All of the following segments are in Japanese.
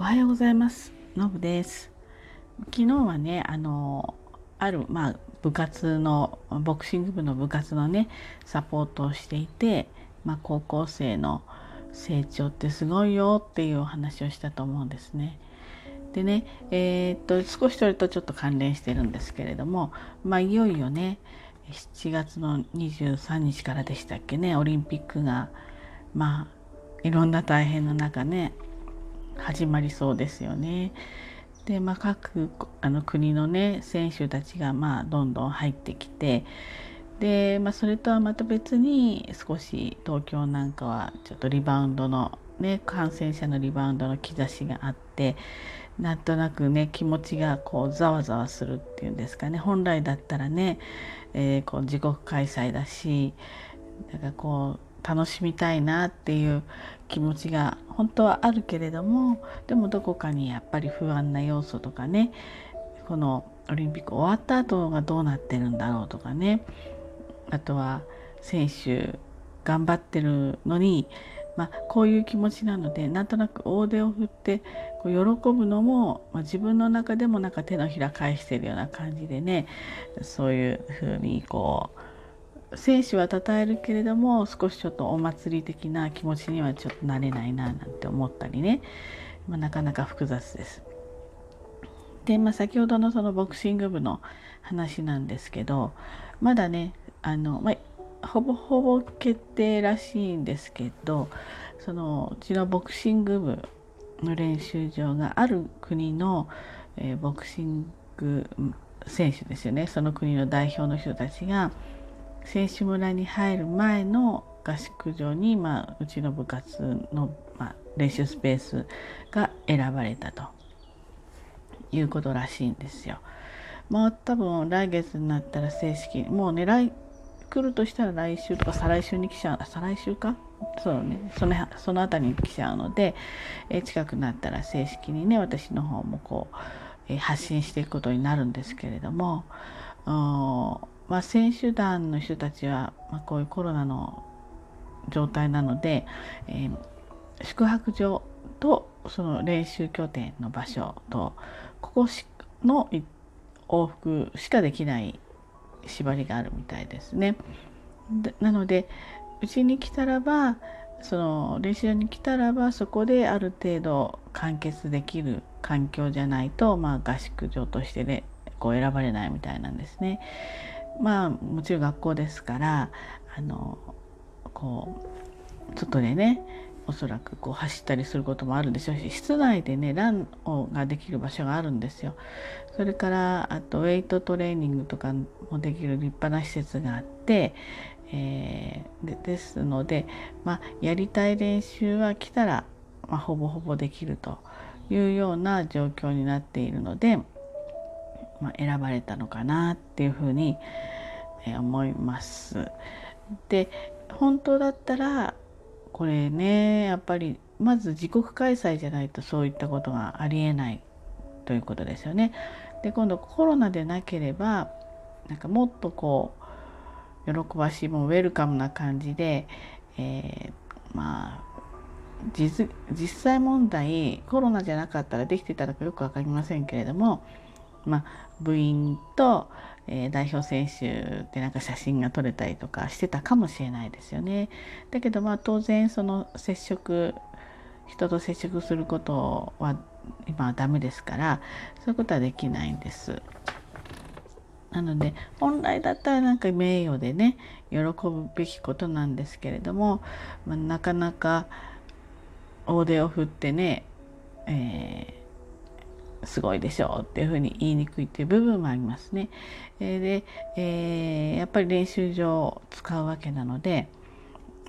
おはようございますのぶです昨日はねあのあるまあ部活のボクシング部の部活のねサポートをしていて、まあ、高校生の成長ってすごいよっていうお話をしたと思うんですね。でね、えー、っと少しそれとちょっと関連してるんですけれども、まあ、いよいよね7月の23日からでしたっけねオリンピックがまあいろんな大変な中ね始まりそうですよね。で、まあ、各あの国のね選手たちがまあどんどん入ってきてで、まあ、それとはまた別に少し東京なんかはちょっとリバウンドのね感染者のリバウンドの兆しがあってなんとなくね気持ちがこうざわざわするっていうんですかね本来だったらね、えー、こう自国開催だしなんかこう楽しみたいなっていう気持ちが本当はあるけれどもでもどこかにやっぱり不安な要素とかねこのオリンピック終わった後がどうなってるんだろうとかねあとは選手頑張ってるのに、まあ、こういう気持ちなのでなんとなく大手を振ってこう喜ぶのも、まあ、自分の中でもなんか手のひら返してるような感じでねそういうふうにこう選手は称えるけれども少しちょっとお祭り的な気持ちにはちょっとなれないななんて思ったりね、まあ、なかなか複雑です。で、まあ、先ほどのそのボクシング部の話なんですけどまだねあの、まあ、ほぼほぼ決定らしいんですけどそのうちのボクシング部の練習場がある国の、えー、ボクシング選手ですよねその国の代表の人たちが選手村に入る前の合宿場に、まあ、うちの部活の、まあ、練習スペースが選ばれたということらしいんですよ。まあ多分来月になったら正式にもうね来来るとしたら来週とか再来週に来ちゃう再来週か？そうねそのその辺りに来ちゃうので、え近くなったら正式にね私の方もこう、え発信していくことになるんですけれどもまあ、選手団の人たちは、まあ、こういうコロナの状態なので、えー、宿泊所とその練習拠点の場所とここの往復しかできない縛りがあるみたいですね。なのでうちに来たらばその練習場に来たらばそこである程度完結できる環境じゃないと、まあ、合宿場としてねこう選ばれないみたいなんですね。まあもちろん学校ですからあのこう外でねおそらくこう走ったりすることもあるでしょうし室内でねランができる場所があるんですよ。それからあとウェイトトレーニングとかもできる立派な施設があって、えー、でですので、まあ、やりたい練習は来たら、まあ、ほぼほぼできるというような状況になっているので。まあ、選ばれたのかなっていうふうに思います。で本当だったらこれねやっぱりまず自国開催じゃないとそういったことがありえないということですよね。で今度コロナでなければなんかもっとこう喜ばしいもウェルカムな感じで、えー、まあ実際問題コロナじゃなかったらできてたのかよく分かりませんけれどもまあ、部員と、えー、代表選手でなんか写真が撮れたりとかしてたかもしれないですよね。だけどまあ当然その接触人と接触することは今はダメですからそういうことはできないんです。なので本来だったらなんか名誉でね喜ぶべきことなんですけれども、まあ、なかなか大手を振ってね、えーすごいでしょうっていうふうに言いにくいっていう部分もありますね。え、で、えー、やっぱり練習場を使うわけなので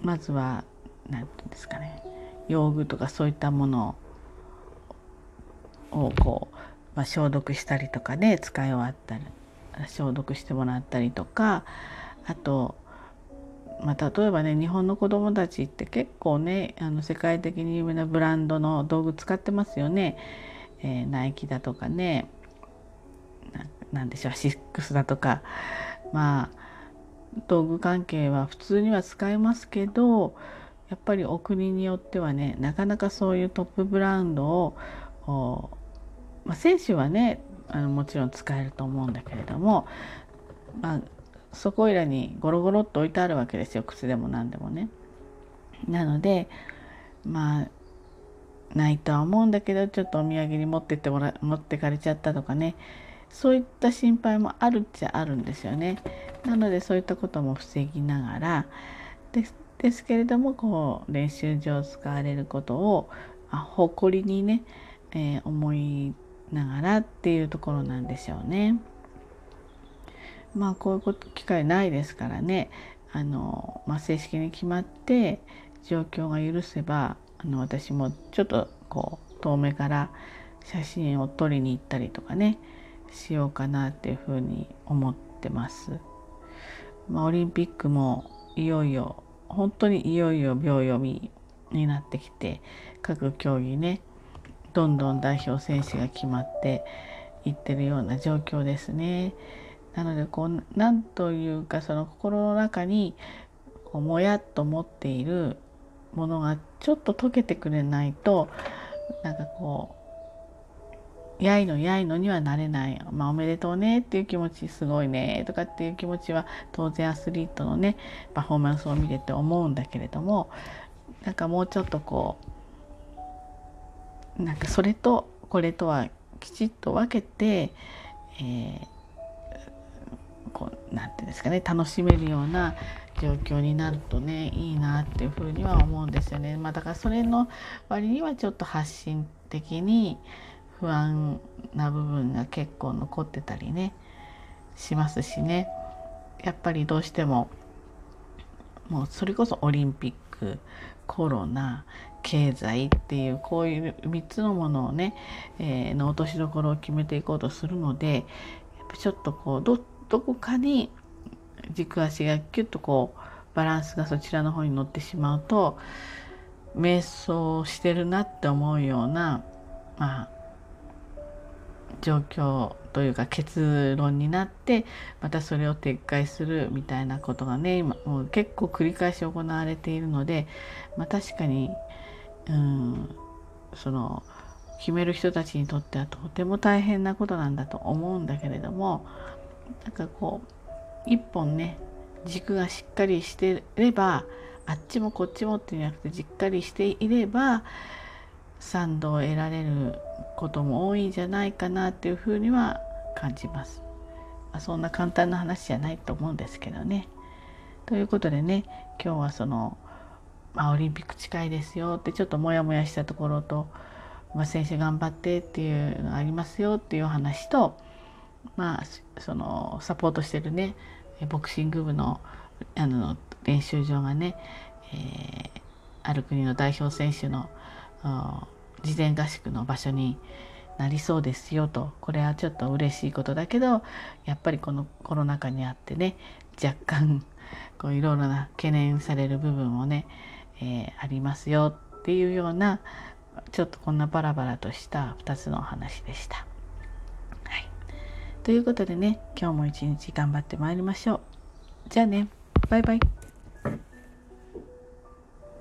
まずは何て言うんですかね用具とかそういったものをこう、まあ、消毒したりとかで、ね、使い終わったら消毒してもらったりとかあとまあ、例えばね日本の子どもたちって結構ねあの世界的に有名なブランドの道具使ってますよね。えー、ナイキだとかね何でしょうシックスだとかまあ道具関係は普通には使えますけどやっぱりお国によってはねなかなかそういうトップブランドを、まあ、選手はねあのもちろん使えると思うんだけれども、まあ、そこいらにゴロゴロっと置いてあるわけですよ靴でも何でもね。なのでまあないとは思うんだけどちょっとお土産に持ってってもら持ってかれちゃったとかねそういった心配もあるっちゃあるんですよね。なのでそういったことも防ぎながらですですけれどもこう練習場使われることをあ誇りにね、えー、思いながらっていうところなんでしょうね。まあこういうこと機会ないですからねあの、まあ、正式に決まって状況が許せばあの私もちょっとこう遠目から写真を撮りに行ったりとかねしようかなっていうふうに思ってます。まあ、オリンピックもいよいよ本当にいよいよ秒読みになってきて各競技ねどんどん代表選手が決まっていってるような状況ですね。なのでこうなんというかその心の中にこうもやっと持っているものがちょっと溶けてくれないとなんかこうやいのやいのにはなれない、まあ、おめでとうねっていう気持ちすごいねとかっていう気持ちは当然アスリートのねパフォーマンスを見てて思うんだけれどもなんかもうちょっとこうなんかそれとこれとはきちっと分けて、えー、こうなんていうんですかね楽しめるような状況になるとねいいなっていうふうには思うんですよね。まあ、だからそれの割にはちょっと発信的に不安な部分が結構残ってたりねしますしねやっぱりどうしてももうそれこそオリンピックコロナ経済っていうこういう3つのものをね、えー、の落としどころを決めていこうとするのでやっぱちょっとこうどこかに軸足がキュッとこうバランスがそちらの方に乗ってしまうと瞑想してるなって思うような、まあ、状況というか結論になってまたそれを撤回するみたいなことがね今もう結構繰り返し行われているので、まあ、確かにうんその決める人たちにとってはとても大変なことなんだと思うんだけれどもなんかこう一本ね軸がしっかりしてればあっちもこっちもっていうんじゃなくてじっかりしていれば賛同を得られることも多いんじゃないかなっていうふうには感じます。まあ、そんな簡単な話じゃないと思うんですけどね。ということでね今日はその、まあ、オリンピック近いですよってちょっとモヤモヤしたところと、まあ、選手頑張ってっていうのありますよっていう話とまあそのサポートしてるねボクシング部のあの練習場がね、えー、ある国の代表選手の事前合宿の場所になりそうですよとこれはちょっと嬉しいことだけどやっぱりこのコロナ禍にあってね若干こういろいろな懸念される部分もね、えー、ありますよっていうようなちょっとこんなバラバラとした2つのお話でした。ということでね今日も一日頑張ってまいりましょう。じゃあねバイバイ。